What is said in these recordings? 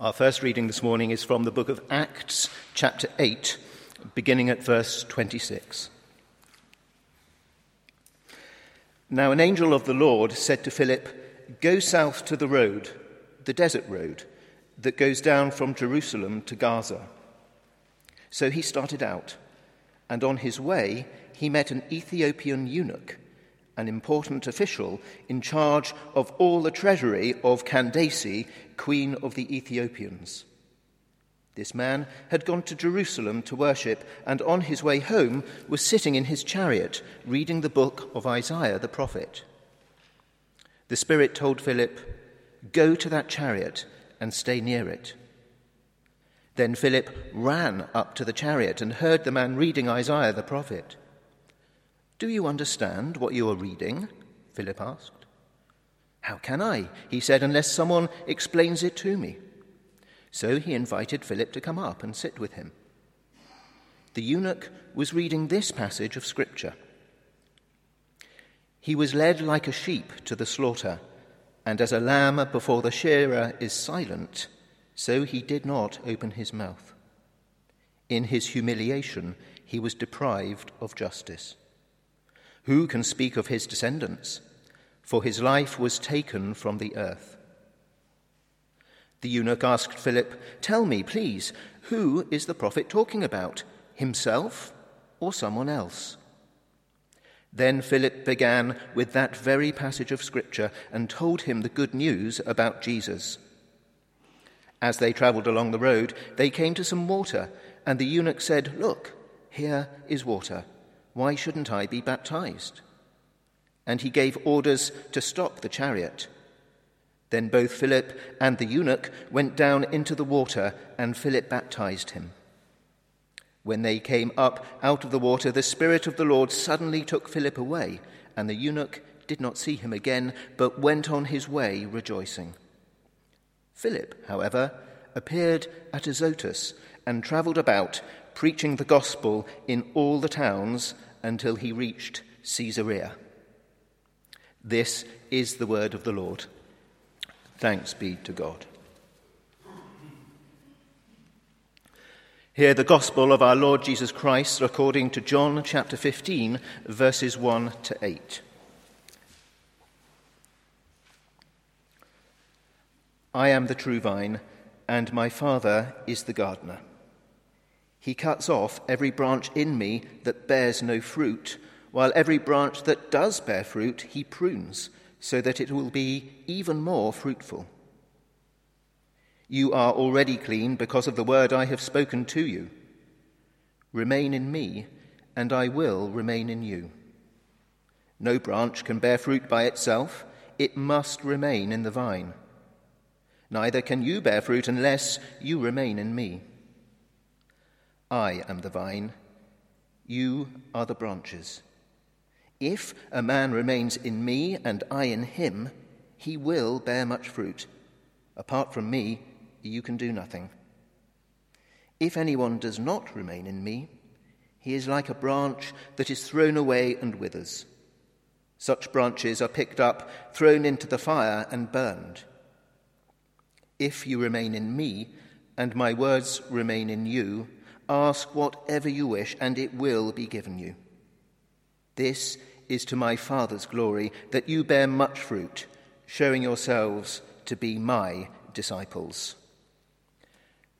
Our first reading this morning is from the book of Acts, chapter 8, beginning at verse 26. Now, an angel of the Lord said to Philip, Go south to the road, the desert road, that goes down from Jerusalem to Gaza. So he started out, and on his way he met an Ethiopian eunuch an important official in charge of all the treasury of Candace, queen of the Ethiopians. This man had gone to Jerusalem to worship, and on his way home was sitting in his chariot reading the book of Isaiah the prophet. The Spirit told Philip, Go to that chariot and stay near it. Then Philip ran up to the chariot and heard the man reading Isaiah the prophet. Do you understand what you are reading? Philip asked. How can I, he said, unless someone explains it to me? So he invited Philip to come up and sit with him. The eunuch was reading this passage of Scripture He was led like a sheep to the slaughter, and as a lamb before the shearer is silent, so he did not open his mouth. In his humiliation, he was deprived of justice. Who can speak of his descendants? For his life was taken from the earth. The eunuch asked Philip, Tell me, please, who is the prophet talking about, himself or someone else? Then Philip began with that very passage of Scripture and told him the good news about Jesus. As they travelled along the road, they came to some water, and the eunuch said, Look, here is water. Why shouldn't I be baptized? And he gave orders to stop the chariot. Then both Philip and the eunuch went down into the water, and Philip baptized him. When they came up out of the water, the Spirit of the Lord suddenly took Philip away, and the eunuch did not see him again, but went on his way rejoicing. Philip, however, appeared at Azotus and travelled about preaching the gospel in all the towns until he reached Caesarea. This is the word of the Lord. Thanks be to God. Hear the gospel of our Lord Jesus Christ according to John chapter 15, verses 1 to 8. I am the true vine, and my Father is the gardener. He cuts off every branch in me that bears no fruit, while every branch that does bear fruit he prunes, so that it will be even more fruitful. You are already clean because of the word I have spoken to you. Remain in me, and I will remain in you. No branch can bear fruit by itself, it must remain in the vine. Neither can you bear fruit unless you remain in me. I am the vine, you are the branches. If a man remains in me and I in him, he will bear much fruit. Apart from me, you can do nothing. If anyone does not remain in me, he is like a branch that is thrown away and withers. Such branches are picked up, thrown into the fire, and burned. If you remain in me, and my words remain in you, Ask whatever you wish, and it will be given you. This is to my Father's glory, that you bear much fruit, showing yourselves to be my disciples.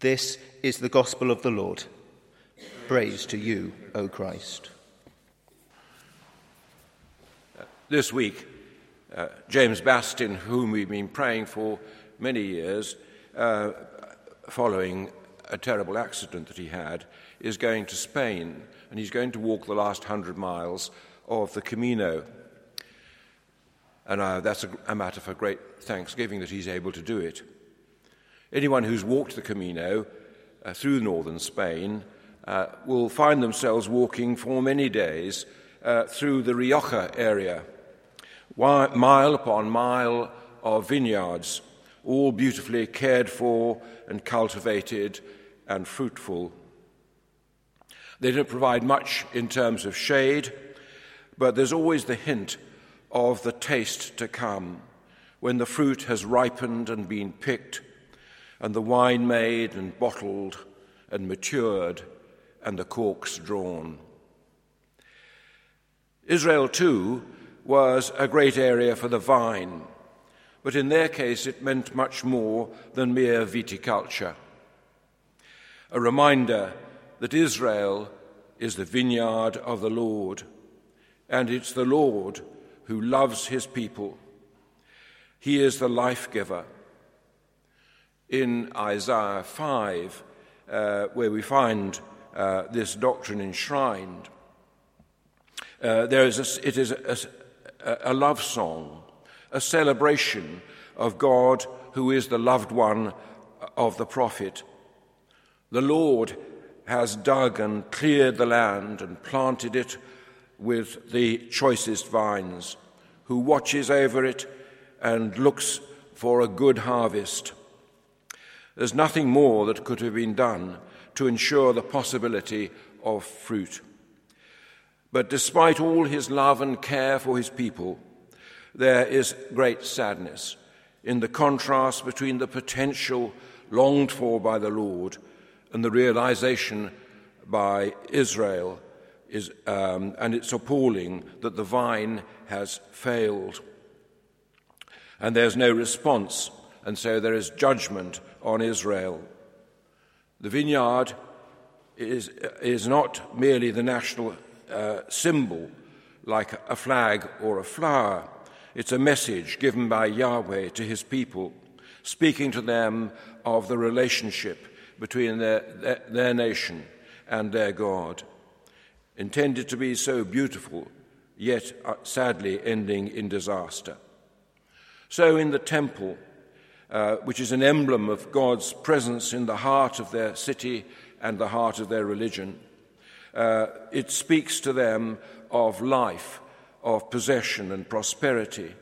This is the gospel of the Lord. Praise to you, O Christ. This week, uh, James Bastin, whom we've been praying for many years, uh, following a terrible accident that he had, is going to Spain, and he's going to walk the last hundred miles of the Camino. And uh, that's a, a matter for great thanksgiving that he's able to do it. Anyone who's walked the Camino uh, through northern Spain uh, will find themselves walking for many days uh, through the Rioja area, mile upon mile of vineyards, all beautifully cared for and cultivated and fruitful. They don't provide much in terms of shade, but there's always the hint of the taste to come when the fruit has ripened and been picked, and the wine made and bottled and matured, and the corks drawn. Israel, too, was a great area for the vine, but in their case it meant much more than mere viticulture. A reminder that Israel is the vineyard of the Lord, and it's the Lord who loves his people. He is the life giver. In Isaiah 5, uh, where we find uh, this doctrine enshrined, uh, there is a, it is a, a love song, a celebration of God who is the loved one of the prophet. The Lord has dug and cleared the land and planted it with the choicest vines, who watches over it and looks for a good harvest. There's nothing more that could have been done to ensure the possibility of fruit. But despite all his love and care for his people, there is great sadness in the contrast between the potential longed for by the Lord and the realization by Israel is, um, and it's appalling that the vine has failed. And there's no response, and so there is judgment on Israel. The vineyard is, is not merely the national uh, symbol like a flag or a flower. It's a message given by Yahweh to his people, speaking to them of the relationship between their, their, nation and their God, intended to be so beautiful, yet uh, sadly ending in disaster. So, in the temple, uh, which is an emblem of God's presence in the heart of their city and the heart of their religion, uh, it speaks to them of life, of possession and prosperity.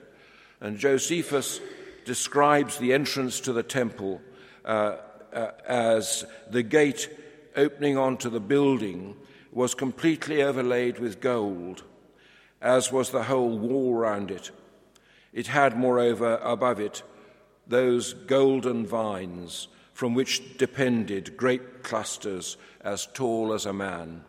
And Josephus describes the entrance to the temple uh, uh, as the gate opening onto the building was completely overlaid with gold, as was the whole wall round it. It had, moreover, above it those golden vines from which depended grape clusters as tall as a man.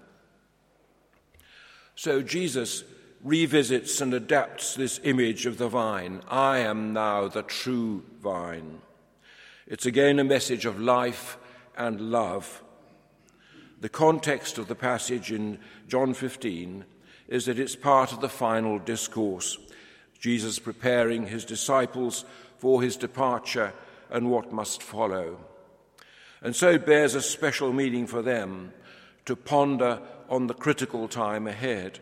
So Jesus revisits and adapts this image of the vine. I am now the true vine. It's again a message of life and love. The context of the passage in John 15 is that it's part of the final discourse, Jesus preparing his disciples for his departure and what must follow. And so it bears a special meaning for them to ponder on the critical time ahead.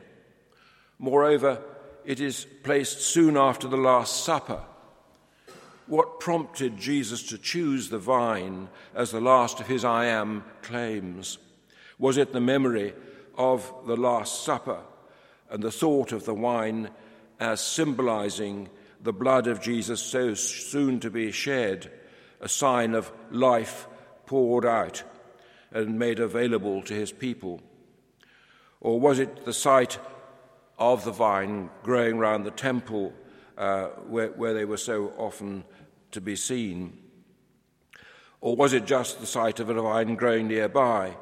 Moreover, it is placed soon after the Last Supper what prompted Jesus to choose the vine as the last of his I am claims? Was it the memory of the Last Supper and the thought of the wine as symbolizing the blood of Jesus so soon to be shed, a sign of life poured out and made available to his people? Or was it the sight of the vine growing round the temple uh, where, where they were so often to be seen? Or was it just the sight of a vine growing nearby?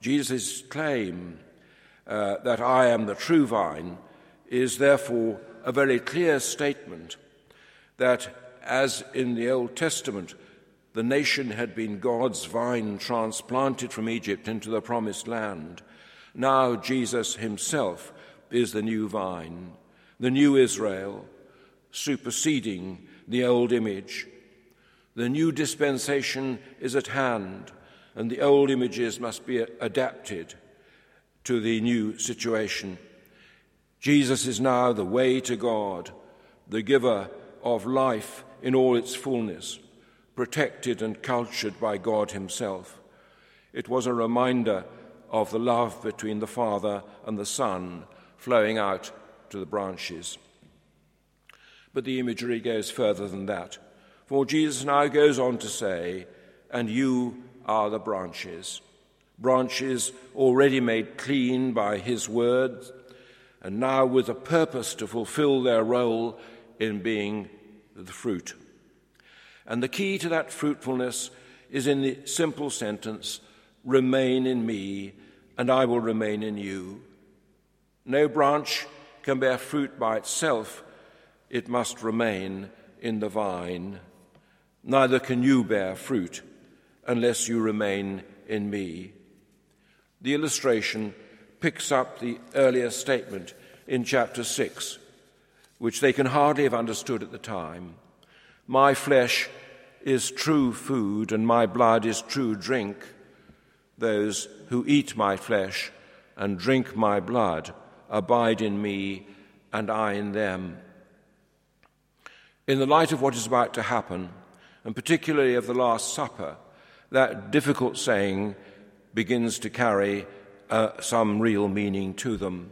Jesus' claim uh, that I am the true vine is therefore a very clear statement that, as in the Old Testament, the nation had been God's vine transplanted from Egypt into the promised land. Now Jesus himself is the new vine, the new Israel, superseding the old image. The new dispensation is at hand, and the old images must be adapted to the new situation. Jesus is now the way to God, the giver of life in all its fullness, protected and cultured by God Himself. It was a reminder of the love between the Father and the Son flowing out to the branches. But the imagery goes further than that. For Jesus now goes on to say, And you are the branches. Branches already made clean by his word, and now with a purpose to fulfill their role in being the fruit. And the key to that fruitfulness is in the simple sentence, Remain in me, and I will remain in you. No branch can bear fruit by itself, it must remain in the vine. Neither can you bear fruit unless you remain in me. The illustration picks up the earlier statement in chapter 6, which they can hardly have understood at the time. My flesh is true food, and my blood is true drink. Those who eat my flesh and drink my blood abide in me, and I in them. In the light of what is about to happen, and particularly of the Last Supper, that difficult saying begins to carry uh, some real meaning to them.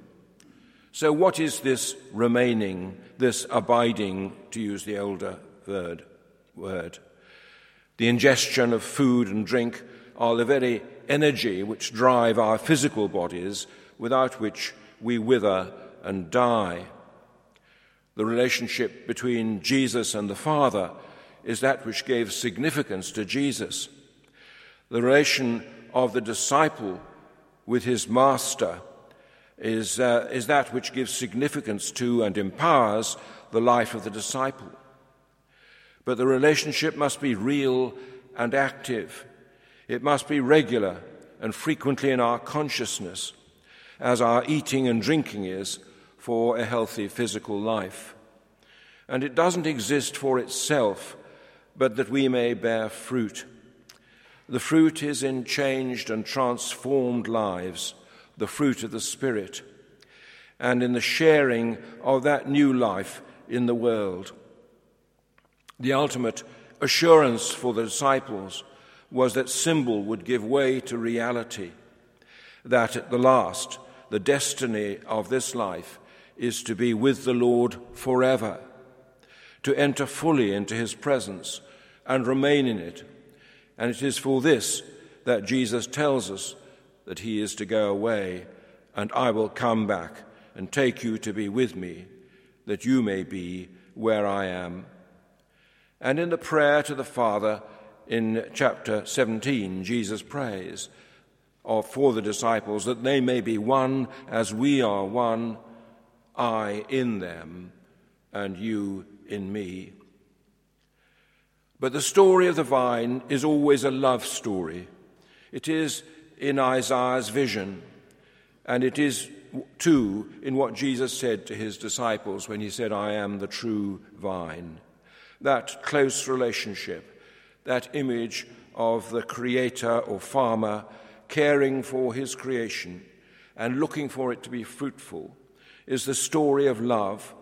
So, what is this remaining, this abiding, to use the older word? word? The ingestion of food and drink are the very energy which drive our physical bodies, without which we wither and die. The relationship between Jesus and the Father is that which gave significance to Jesus. The relation of the disciple with his master is, uh, is that which gives significance to and empowers the life of the disciple. But the relationship must be real and active. It must be regular and frequently in our consciousness, as our eating and drinking is for a healthy physical life. And it doesn't exist for itself, but that we may bear fruit. The fruit is in changed and transformed lives, the fruit of the Spirit, and in the sharing of that new life in the world. The ultimate assurance for the disciples was that symbol would give way to reality, that at the last, the destiny of this life is to be with the Lord forever, to enter fully into his presence and remain in it. And it is for this that Jesus tells us that he is to go away, and I will come back and take you to be with me, that you may be where I am. And in the prayer to the Father in chapter 17, Jesus prays for the disciples that they may be one as we are one, I in them and you in me. But the story of the vine is always a love story. It is in Isaiah's vision, and it is too in what Jesus said to his disciples when he said, I am the true vine that close relationship, that image of the creator or farmer caring for his creation and looking for it to be fruitful, is the story of love.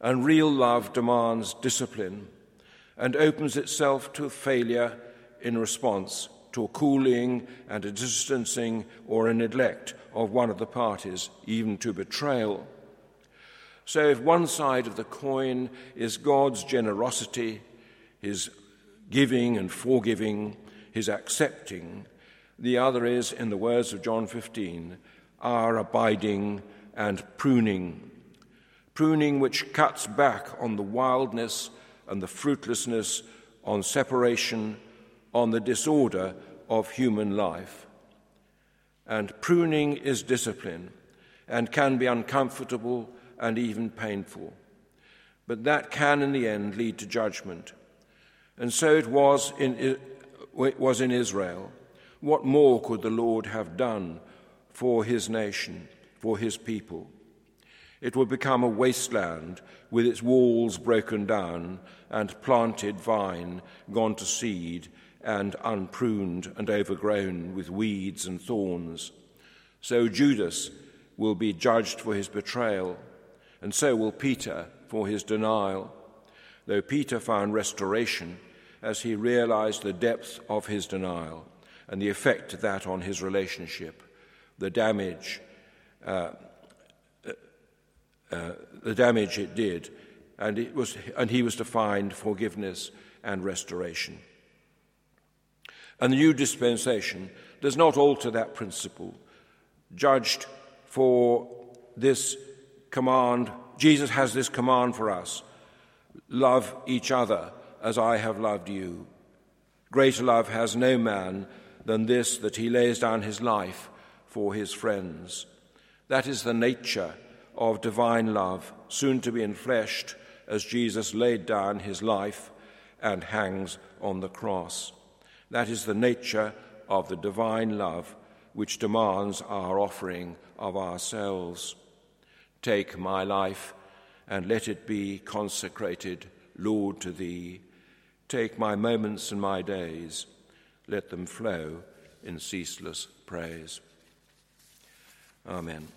And real love demands discipline and opens itself to failure in response to a cooling and a distancing or a neglect of one of the parties, even to betrayal. So, if one side of the coin is God's generosity, his giving and forgiving, his accepting, the other is, in the words of John 15, our abiding and pruning. Pruning which cuts back on the wildness and the fruitlessness, on separation, on the disorder of human life. And pruning is discipline and can be uncomfortable and even painful. But that can, in the end, lead to judgment. And so it was in, it was in Israel. What more could the Lord have done for his nation, for his people? It would become a wasteland with its walls broken down and planted vine gone to seed and unpruned and overgrown with weeds and thorns. So Judas will be judged for his betrayal and so will Peter for his denial. Though Peter found restoration as he realized the depth of his denial and the effect of that on his relationship, the damage, uh, uh, the damage it did, and, it was, and he was to find forgiveness and restoration. And the new dispensation does not alter that principle, judged for this command, Jesus has this command for us love each other as I have loved you. Greater love has no man than this, that he lays down his life for his friends. That is the nature of divine love, soon to be enfleshed as Jesus laid down his life and hangs on the cross. That is the nature of the divine love which demands our offering of ourselves. Take my life and let it be consecrated, Lord, to thee. Take my moments and my days, let them flow in ceaseless praise. Amen.